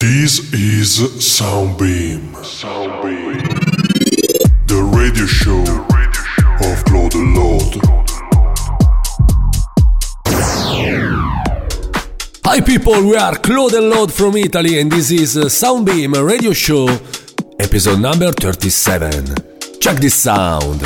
This is Soundbeam. Soundbeam. The radio show of Claude Lord. Hi people, we are Claude and Lord from Italy and this is Soundbeam Radio Show, episode number 37. Check this sound.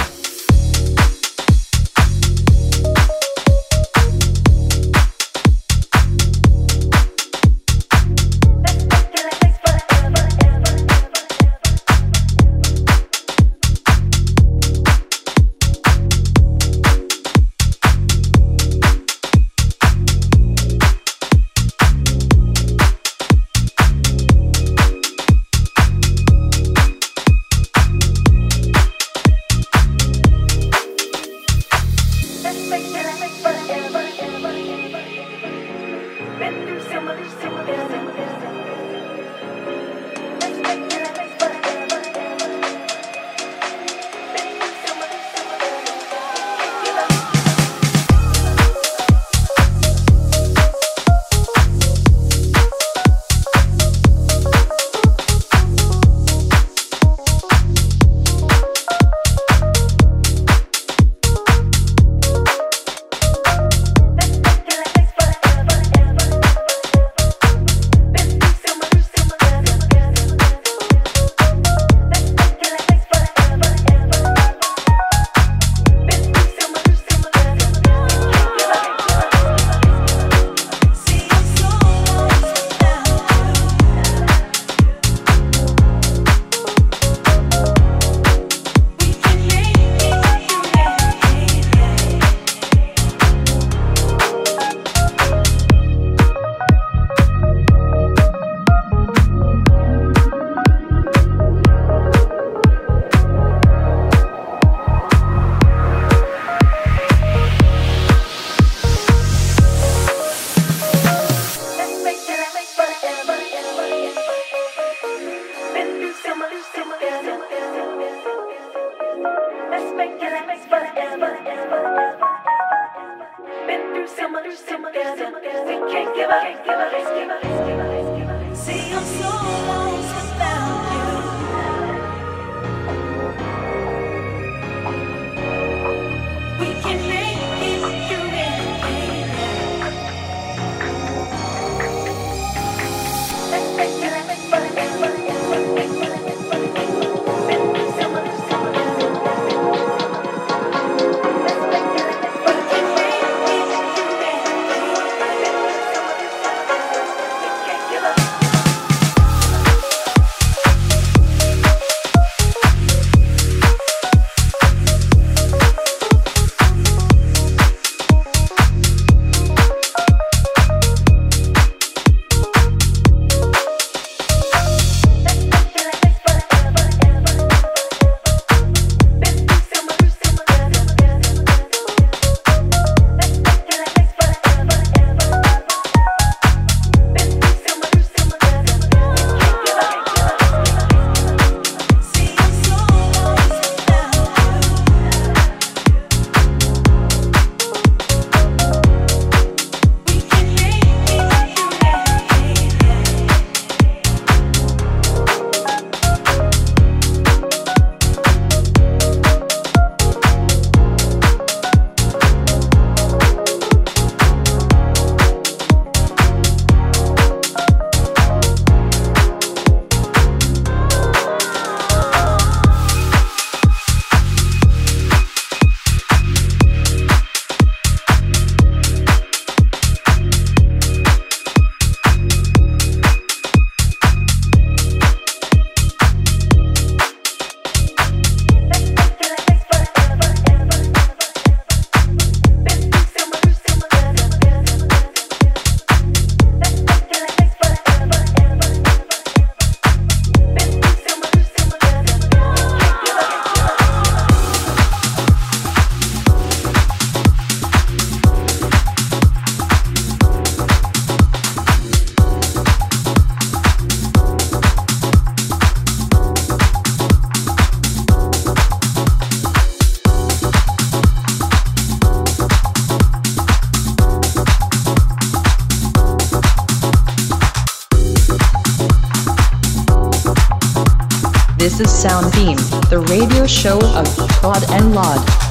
The radio show of Claude and Laud.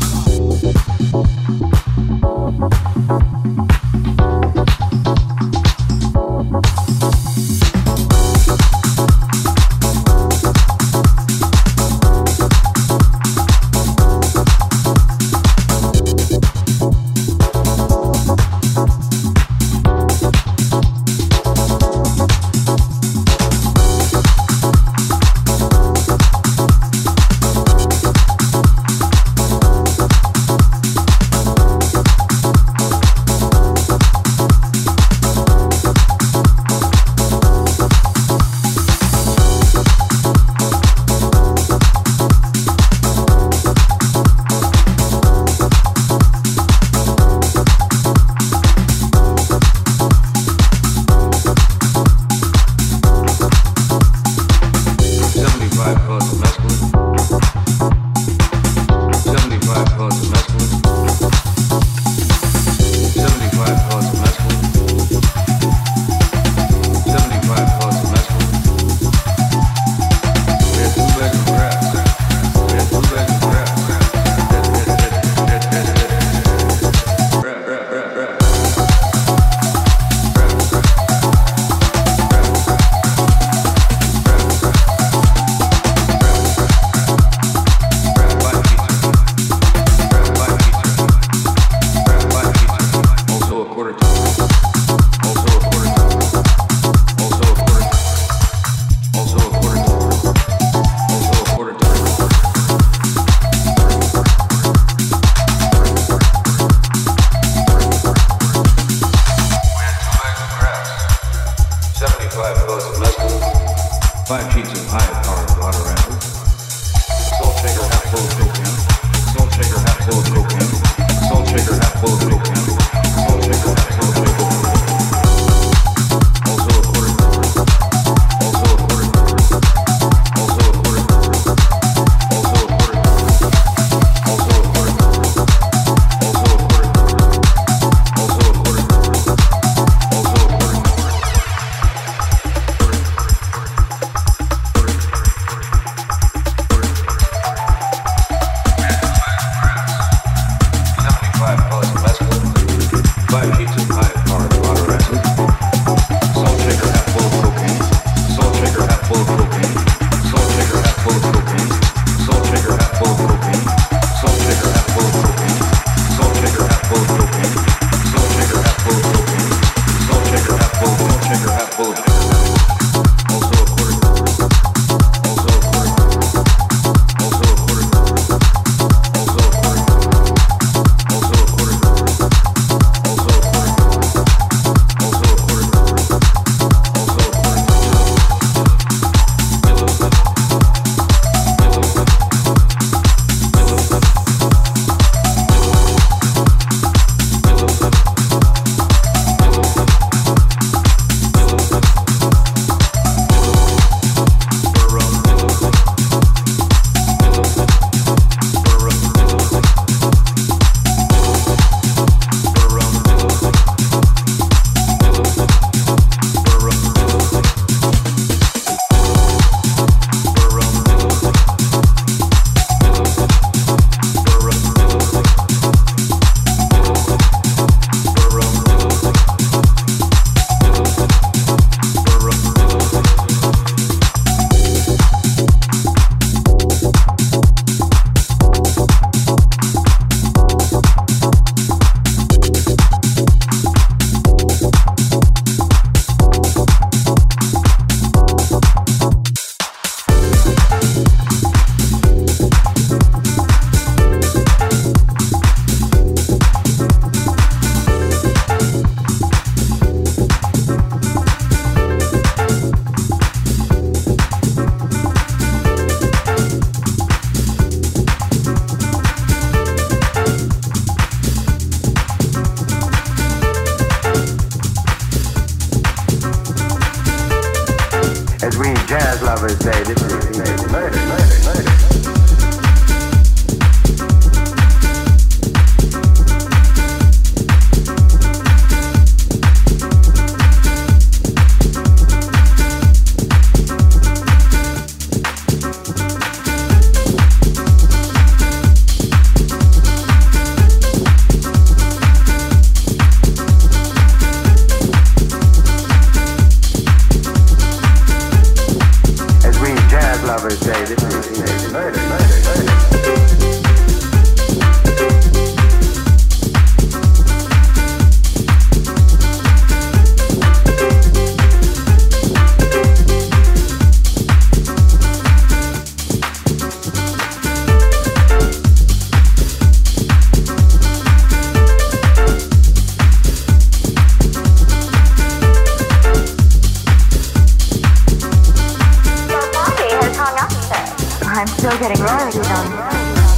Still getting rarities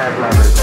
Bad Lovers.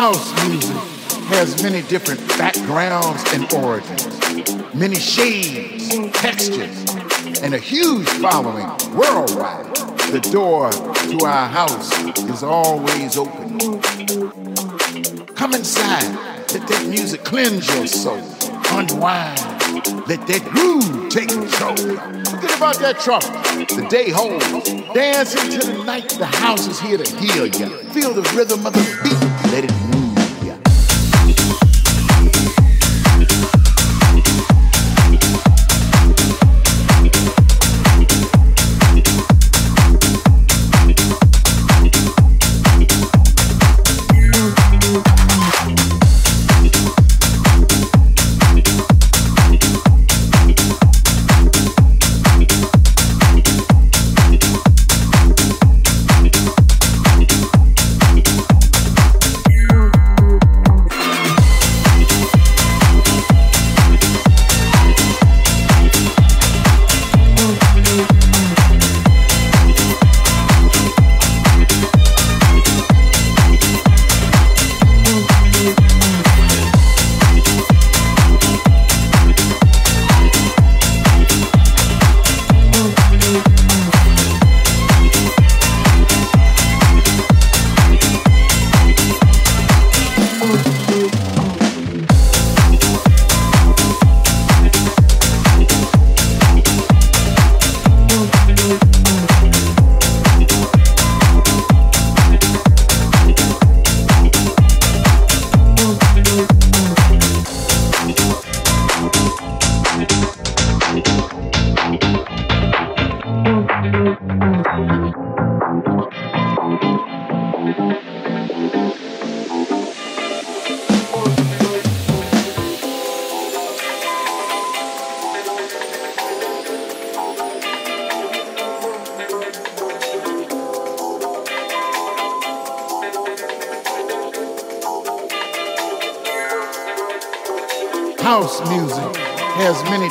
House music has many different backgrounds and origins, many shades, textures, and a huge following worldwide. The door to our house is always open. Come inside, let that music cleanse your soul, unwind, let that groove take control. Forget about that trouble. The day holds. Dance into the night. The house is here to heal you. Feel the rhythm of the beat.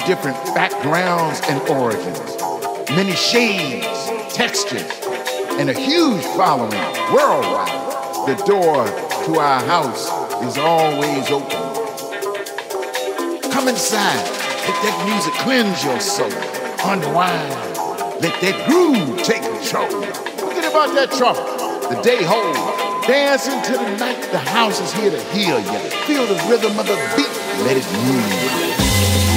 Different backgrounds and origins, many shades, textures, and a huge following worldwide. The door to our house is always open. Come inside, let that music cleanse your soul, unwind, let that groove take control. Forget about that trouble, the day holds. Dance into the night, the house is here to heal you. Feel the rhythm of the beat, let it move.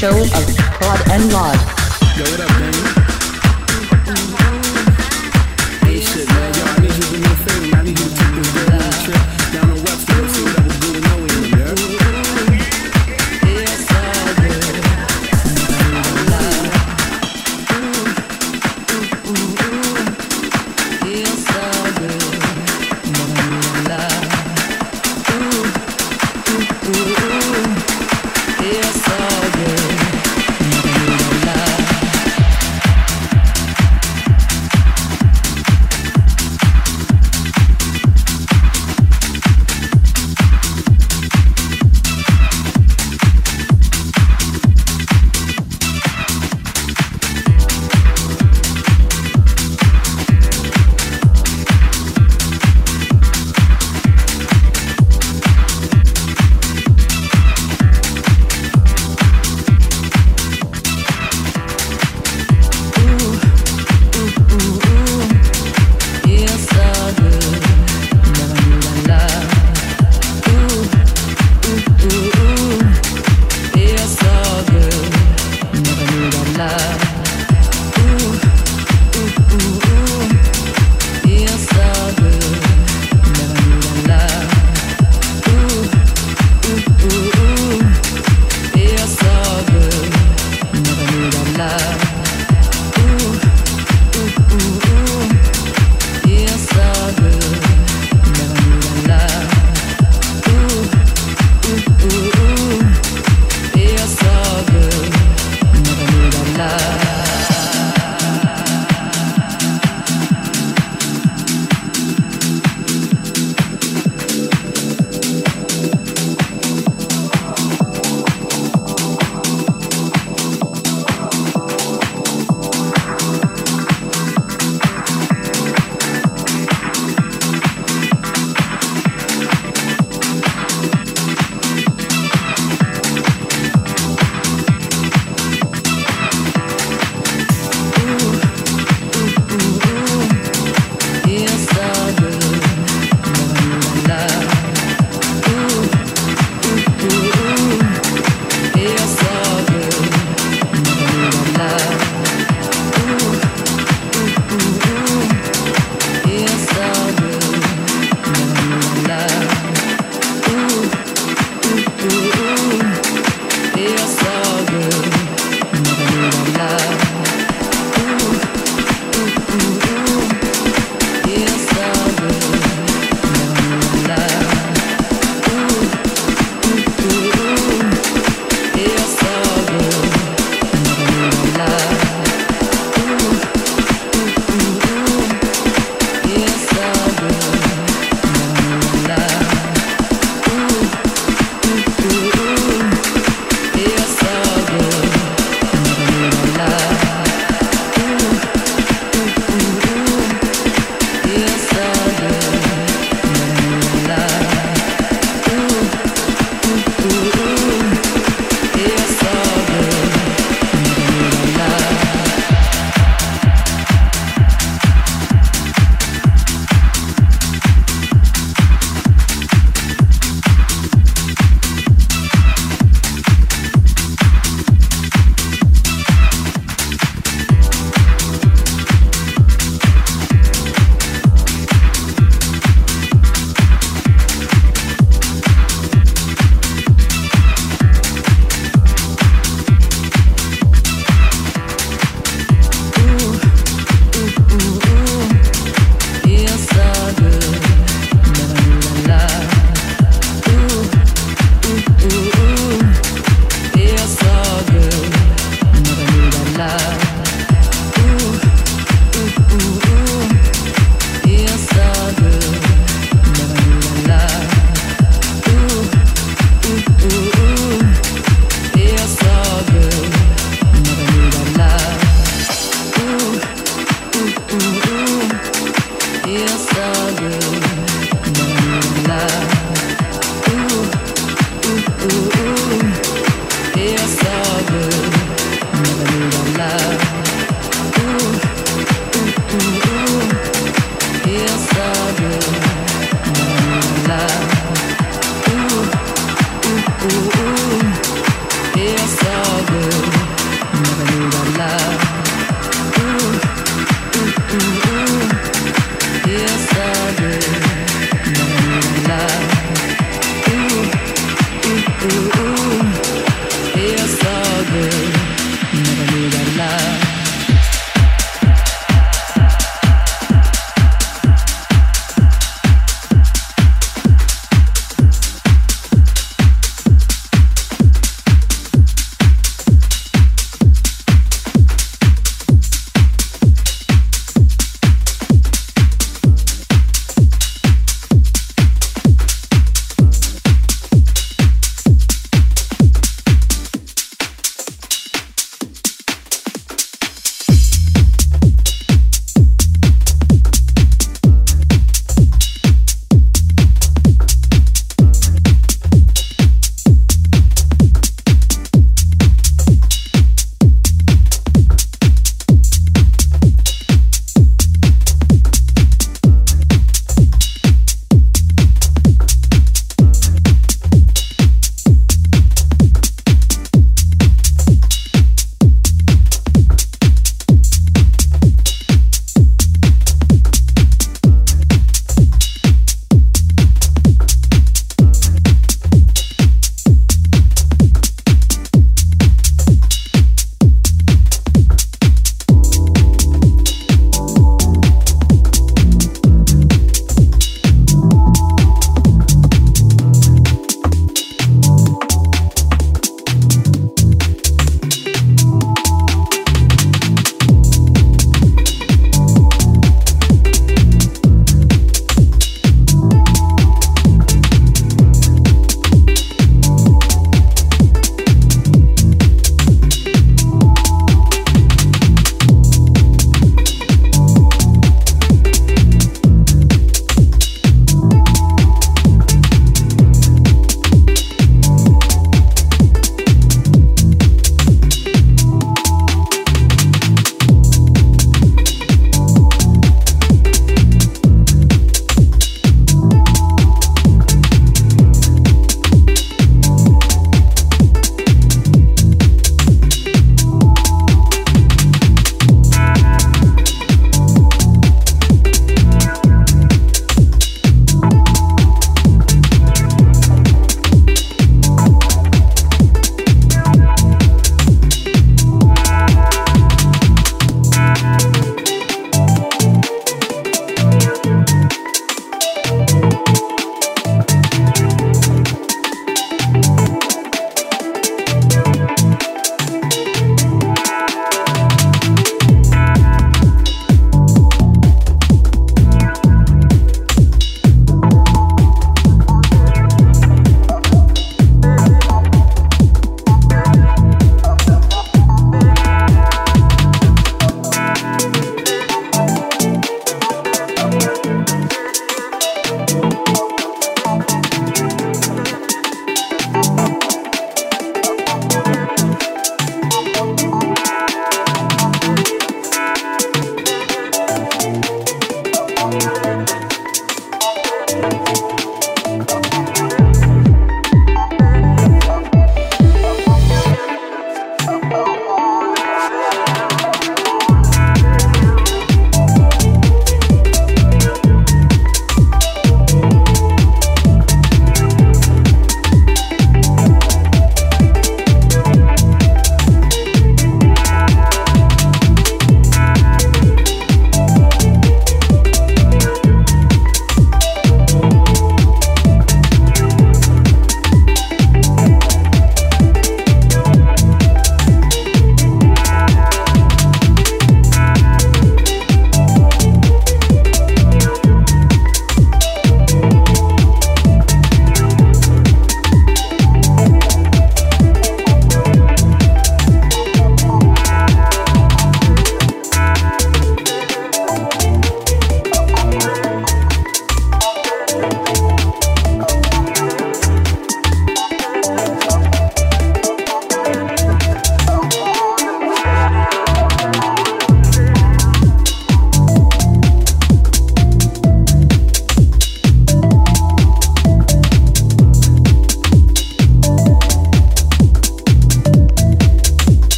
Show of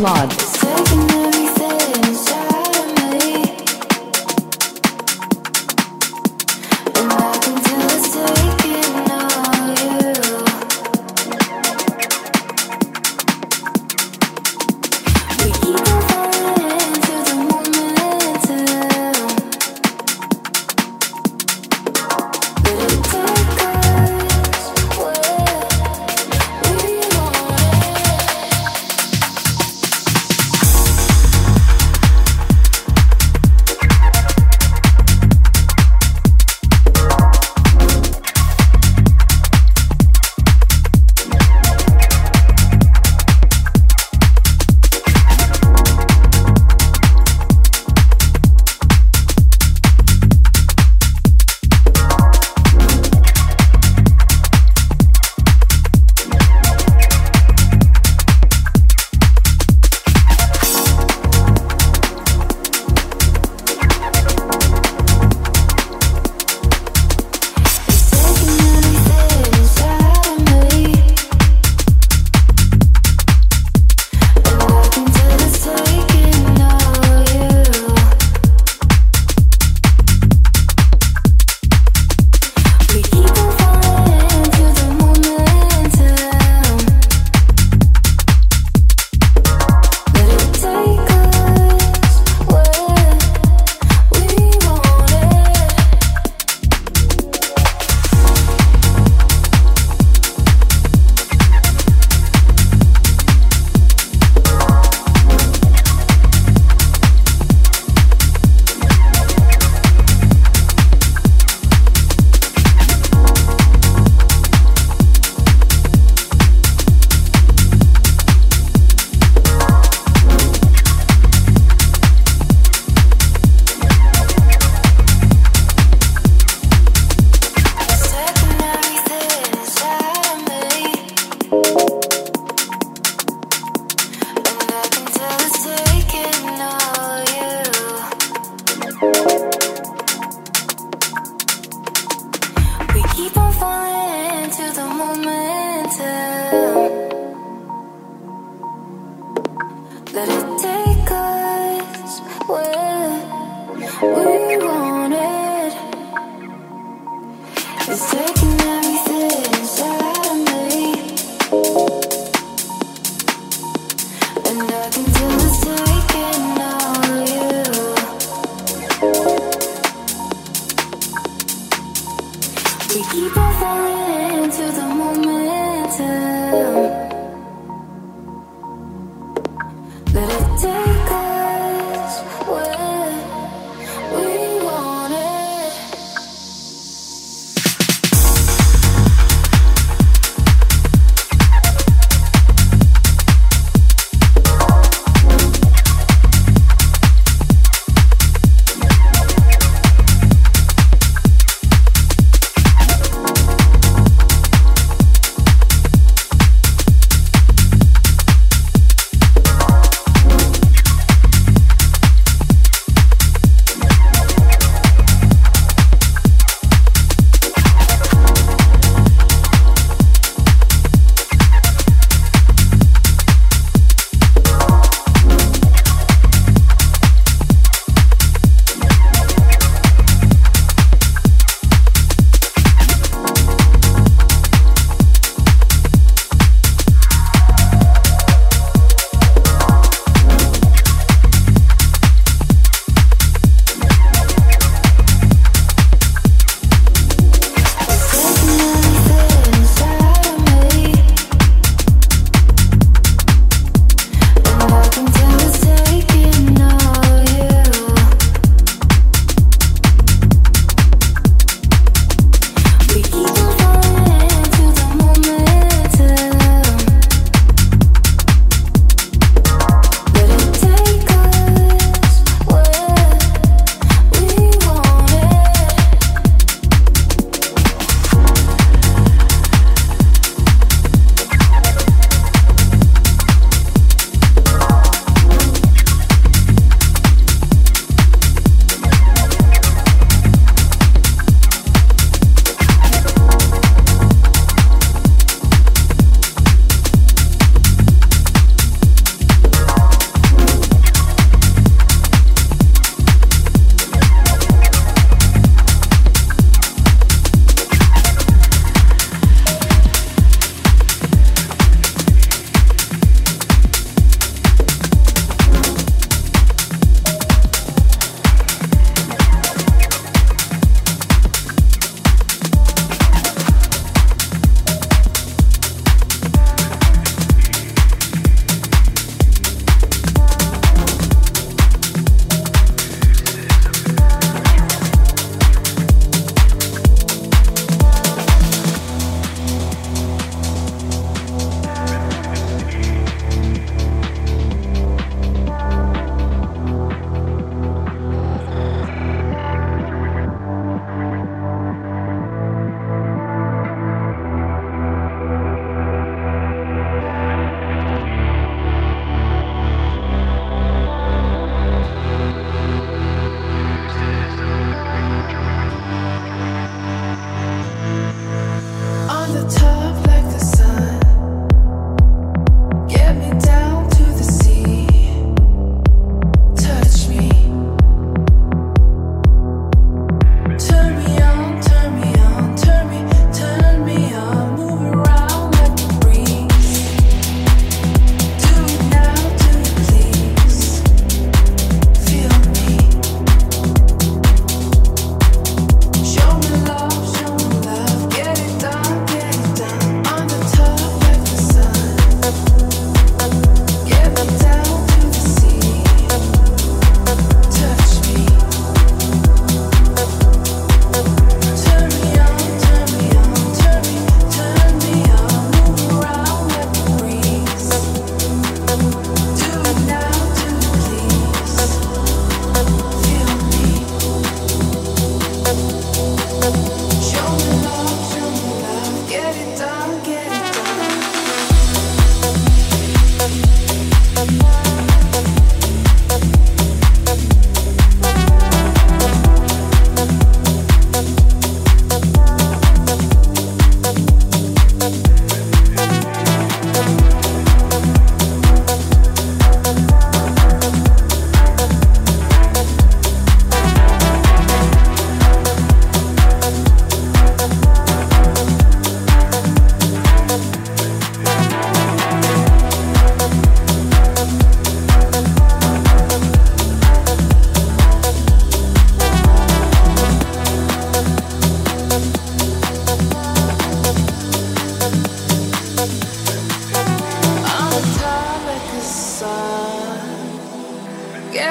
Lodge.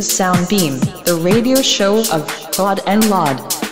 is Soundbeam, the radio show of Claude and Laud.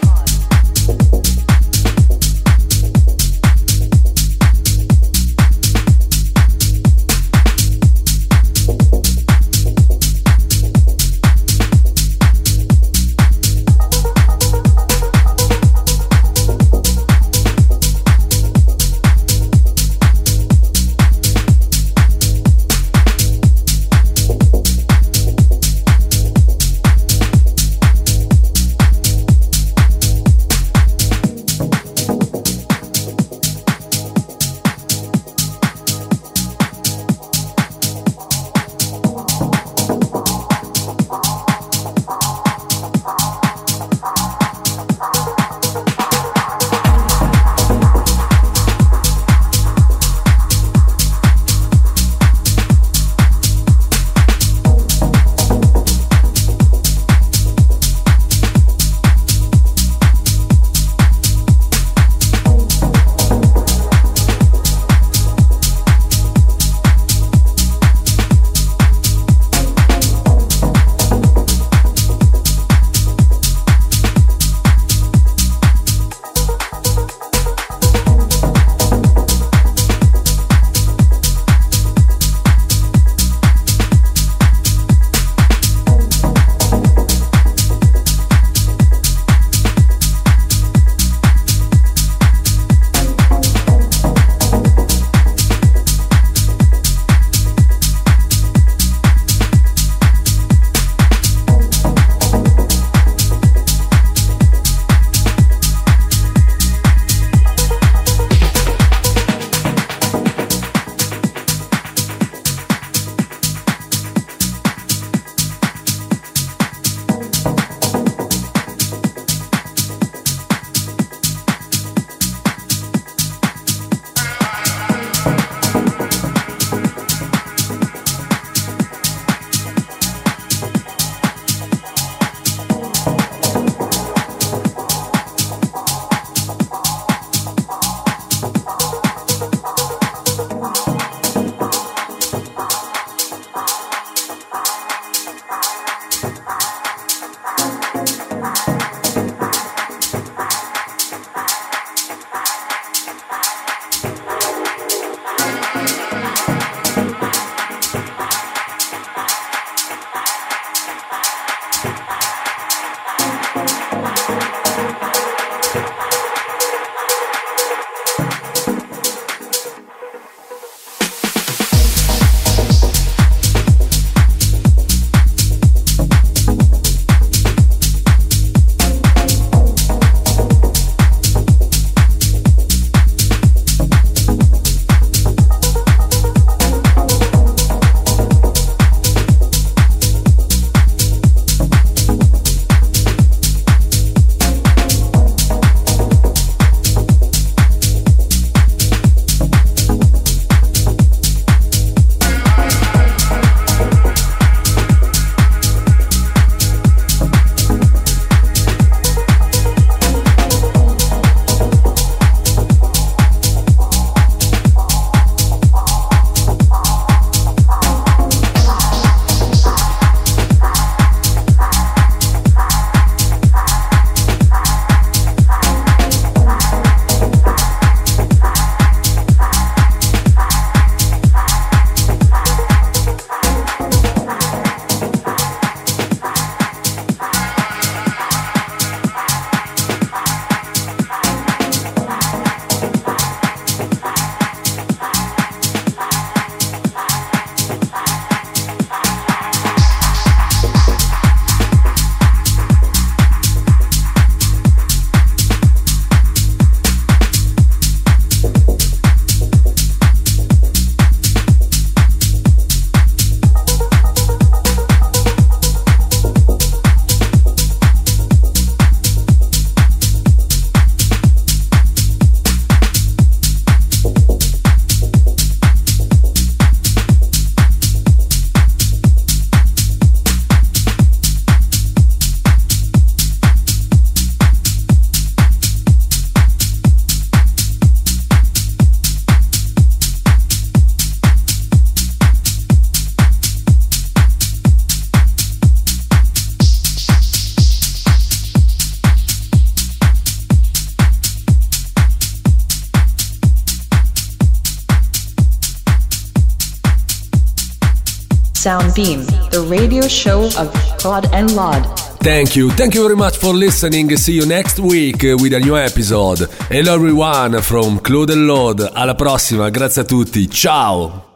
Soundbeam, the radio show of Claude and Laud. Thank you, thank you very much for listening. See you next week with a new episode. Hello everyone from Claude and Lord. Alla prossima, grazie a tutti. Ciao!